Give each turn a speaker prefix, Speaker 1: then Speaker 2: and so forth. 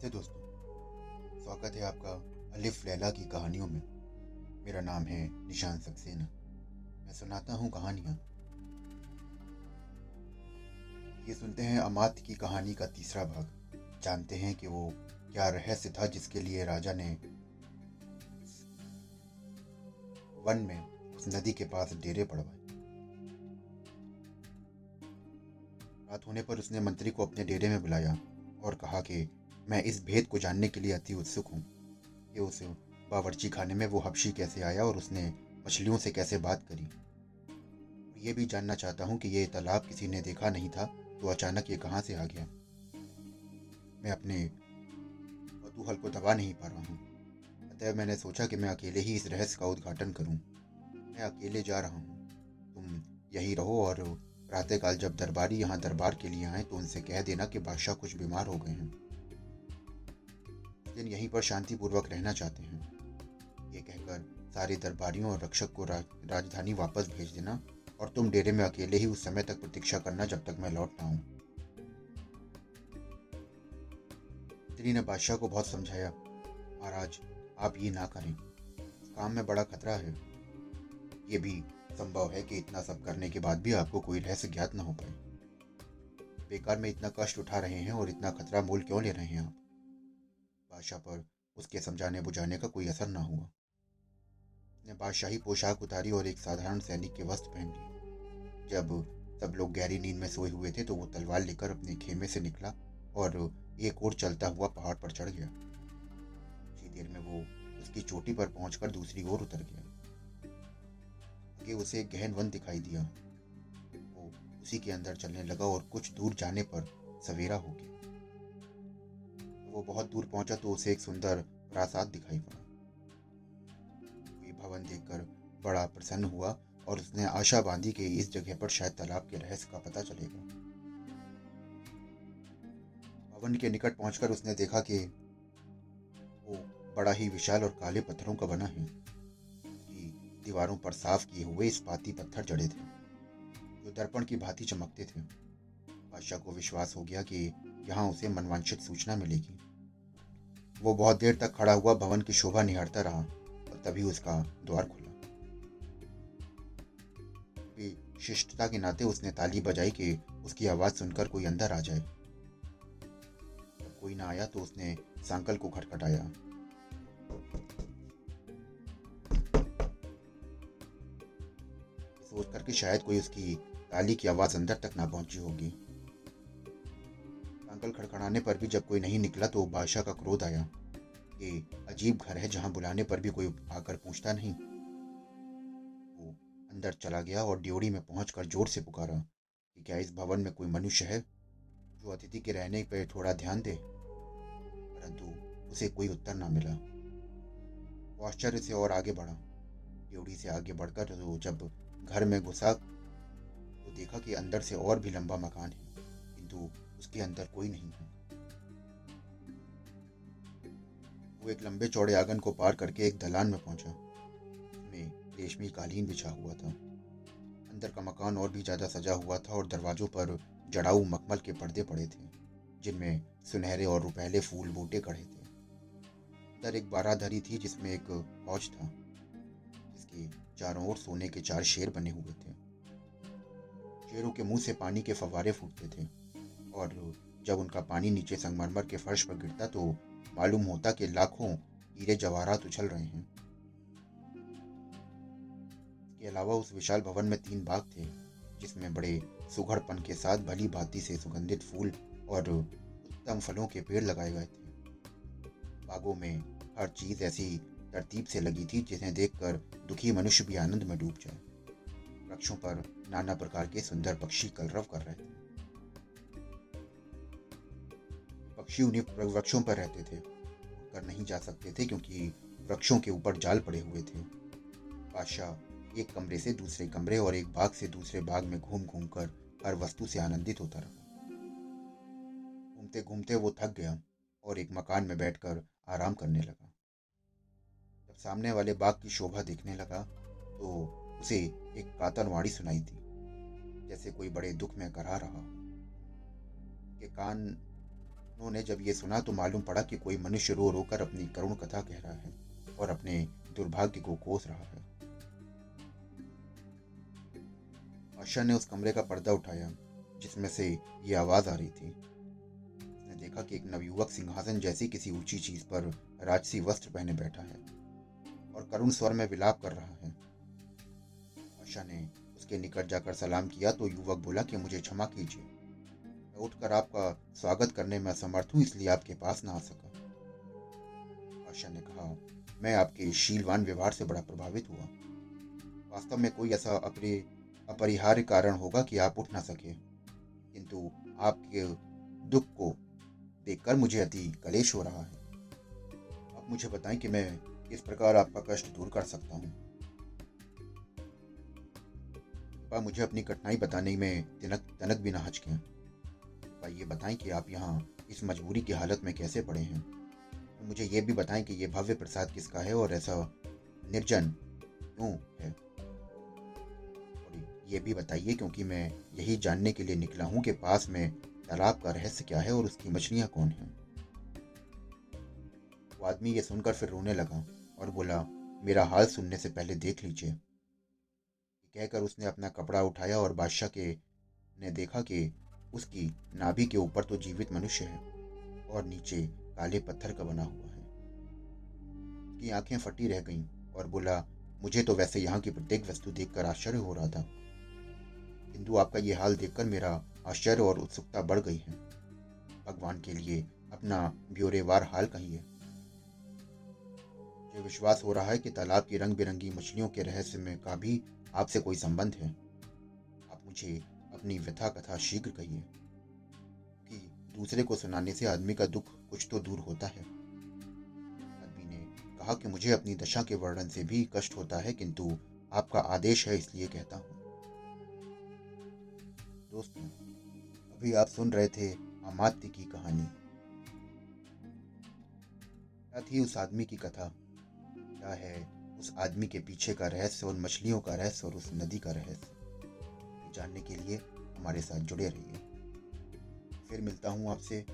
Speaker 1: नमस्ते दोस्तों? स्वागत है आपका अलिफ लैला की कहानियों में। मेरा नाम है निशान सक्सेना। मैं सुनाता हूँ कहानियाँ। ये सुनते हैं अमात की कहानी का तीसरा भाग। जानते हैं कि वो क्या रहस्य था जिसके लिए राजा ने वन में उस नदी के पास डेरे पड़वाए। रात होने पर उसने मंत्री को अपने डेरे में बुलाया और कहा कि मैं इस भेद को जानने के लिए अति उत्सुक हूँ कि उस बावर्ची खाने में वो हबशी कैसे आया और उसने मछलियों से कैसे बात करी। ये भी जानना चाहता हूँ कि ये तालाब किसी ने देखा नहीं था तो अचानक ये कहाँ से आ गया? मैं अपने कौतूहल को दबा नहीं पा रहा हूँ। अतः मैंने सोचा कि मैं अकेले ही इस रहस्य का उद्घाटन करूँ। मैं अकेले जा रहा हूँ। तुम यही रहो और प्रातःकाल जब दरबारी यहाँ दरबार के लिए आए तो उनसे कह देना कि बादशाह कुछ बीमार हो गए हैं। दिन यहीं पर शांतिपूर्वक रहना चाहते हैं। ये कहकर सारे दरबारियों और रक्षक को राज, राजधानी वापस भेज देना और तुम डेरे में अकेले ही उस समय तक प्रतीक्षा करना जब तक मैं लौट ना आऊँ। स्त्री ने बादशाह को बहुत समझाया महाराज आप ये ना करें। काम में बड़ा खतरा है। ये भी संभव है कि इतना सब करने के बाद भी आपको कोई रहस्य ज्ञात न हो पाए। बेकार में इतना कष्ट उठा रहे हैं और इतना खतरा मोल क्यों ले रहे हैं आप? बादशाह पर उसके समझाने बुझाने का कोई असर ना हुआ। उसने बादशाही पोशाक उतारी और एक साधारण सैनिक के वस्त्र पहन लिए। जब सब लोग गहरी नींद में सोए हुए थे तो वो तलवार लेकर अपने खेमे से निकला और एक और चलता हुआ पहाड़ पर चढ़ गया। कुछ देर में वो उसकी चोटी पर पहुंचकर दूसरी ओर उतर गया। आगे उसे एक गहन वन दिखाई दिया। वो उसी के अंदर चलने लगा और कुछ दूर जाने पर सवेरा हो गया। वो बहुत दूर पहुँचा तो उसे एक सुंदर प्रासाद दिखाई पड़ा। ये भवन देखकर बड़ा प्रसन्न हुआ और उसने आशा बांधी कि इस जगह पर शायद तालाब के रहस्य का पता चलेगा। भवन के निकट पहुंचकर उसने देखा कि वो बड़ा ही विशाल और काले पत्थरों का बना है। दीवारों पर साफ़ किए हुए इस्पाती पत्थर जड़े थे, जो दर्पण की भांति चमकते थे। बादशाह को विश्वास हो गया कि यहाँ उसे मनवांछित सूचना मिलेगी। वो बहुत देर तक खड़ा हुआ भवन की शोभा निहारता रहा और तभी उसका द्वार खुला। शिष्टता के नाते उसने ताली बजाई कि उसकी आवाज़ सुनकर कोई अंदर आ जाए। जब कोई ना आया तो उसने सांकल को खटखटाया। सोच कर कि शायद कोई उसकी ताली की आवाज़ अंदर तक ना पहुँची होगी। अंकल खड़खड़ाने पर भी जब कोई नहीं निकला तो बादशाह का क्रोध आया कि अजीब घर है जहाँ बुलाने पर भी कोई आकर पूछता नहीं। वो अंदर चला गया और ड्योड़ी में पहुंचकर ज़ोर से पुकारा कि क्या इस भवन में कोई मनुष्य है जो अतिथि के रहने पर थोड़ा ध्यान दे? परंतु उसे कोई उत्तर ना मिला। वो आश्चर्य से और आगे बढ़ा। ड्योड़ी से आगे बढ़कर तो जब घर में घुसा तो देखा कि अंदर से और भी लंबा मकान है। किंतु उसके अंदर कोई नहीं है। वो एक लंबे चौड़े आँगन को पार करके एक दलान में पहुँचा। उसमें रेशमी कालीन बिछा हुआ था। अंदर का मकान और भी ज़्यादा सजा हुआ था और दरवाजों पर जड़ाऊ मखमल के पर्दे पड़े थे, जिनमें सुनहरे और रुपहले फूल बूटे कड़े थे। अंदर एक बाराधरी थी जिसमें एक फौज था, जिसकी चारों ओर सोने के चार शेर बने हुए थे। शेरों के मुँह से पानी के फवारे फूटते थे। और जब उनका पानी नीचे संगमरमर के फर्श पर गिरता तो मालूम होता कि लाखों हीरे जवाहरात उछल रहे हैं। इसके अलावा उस विशाल भवन में तीन बाग थे, जिसमें बड़े सुघड़पन के साथ भली भांति से सुगंधित फूल और उत्तम फलों के पेड़ लगाए गए थे। बागों में हर चीज़ ऐसी तरतीब से लगी थी जिन्हें देखकर दुखी मनुष्य भी आनंद में डूब जाए। वृक्षों पर नाना प्रकार के सुंदर पक्षी कलरव कर रहे थे। पक्षी उन्हीं वृक्षों पर रहते थे। कर नहीं जा सकते थे क्योंकि वृक्षों के ऊपर जाल पड़े हुए थे। बादशाह एक कमरे से दूसरे कमरे और एक बाग से दूसरे बाग में घूम घूम कर हर वस्तु से आनंदित होता रहा। घूमते घूमते वो थक गया और एक मकान में बैठकर आराम करने लगा। सामने वाले बाग की शोभा देखने लगा तो उसे एक कातर वाणी सुनाई दी, जैसे कोई बड़े दुख में करा रहा के कान उन्होंने जब ये सुना तो मालूम पड़ा कि कोई मनुष्य रो रो कर अपनी करुण कथा कह रहा है और अपने दुर्भाग्य को कोस रहा है। आशा ने उस कमरे का पर्दा उठाया, जिसमें से ये आवाज़ आ रही थी। उसने देखा कि एक नवयुवक सिंहासन जैसी किसी ऊँची चीज़ पर राजसी वस्त्र पहने बैठा है और करुण स्वर में विलाप कर रहा है। आशा ने उसके निकट जाकर सलाम किया तो युवक बोला कि मुझे क्षमा कीजिए। मैं उठकर आपका स्वागत करने में असमर्थ हूँ, इसलिए आपके पास ना आ सका। आशा ने कहा, मैं आपके शीलवान व्यवहार से बड़ा प्रभावित हुआ। वास्तव में कोई ऐसा अपरि, अपरिहार्य कारण होगा कि आप उठ ना सके। किंतु आपके दुख को देखकर मुझे अति कलेश हो रहा है। आप मुझे बताएँ कि मैं किस प्रकार आपका कष्ट दूर कर सकता हूँ? मुझे अपनी कठिनाई बताने में तिनक तनक भी ना हचकें ये बताएँ कि आप यहाँ इस मजबूरी की हालत में कैसे पड़े हैं। तो मुझे ये भी बताएँ कि ये भव्य प्रसाद किसका है और ऐसा निर्जन क्यों है? और ये भी बताइए, क्योंकि मैं यही जानने के लिए निकला हूँ कि पास में तालाब का रहस्य क्या है और उसकी मछलियाँ कौन हैं। वो आदमी ये सुनकर फिर रोने लगा और बोला, मेरा हाल सुनने से पहले देख लीजिए। कहकर उसने अपना कपड़ा उठाया और बादशाह के ने देखा कि उसकी नाभि के ऊपर तो जीवित मनुष्य है और नीचे काले पत्थर का बना हुआ है। उसकी आँखें फटी रह गईं और बोला, मुझे तो वैसे यहाँ की प्रत्येक वस्तु देखकर आश्चर्य हो रहा था। किंतु आपका ये हाल देखकर मेरा आश्चर्य और उत्सुकता बढ़ गई है। भगवान के लिए अपना ब्योरेवार हाल कहिए। मुझे विश्वास हो रहा है कि तालाब की रंग बिरंगी मछलियों के रहस्य में का भी आपसे कोई संबंध है। आप मुझे अपनी व्यथा कथा शीघ्र कहिए कि दूसरे को सुनाने से आदमी का दुख कुछ तो दूर होता है। आदमी ने कहा कि मुझे अपनी दशा के वर्णन से भी कष्ट होता है, किंतु आपका आदेश है, इसलिए कहता हूँ। दोस्तों, अभी आप सुन रहे थे अमात्य की कहानी। क्या थी उस आदमी की कथा? क्या है उस आदमी के पीछे का रहस्य, उन मछलियों का रहस्य और उस नदी का रहस्य? जानने के लिए हमारे साथ जुड़े रहिए। फिर मिलता हूँ आपसे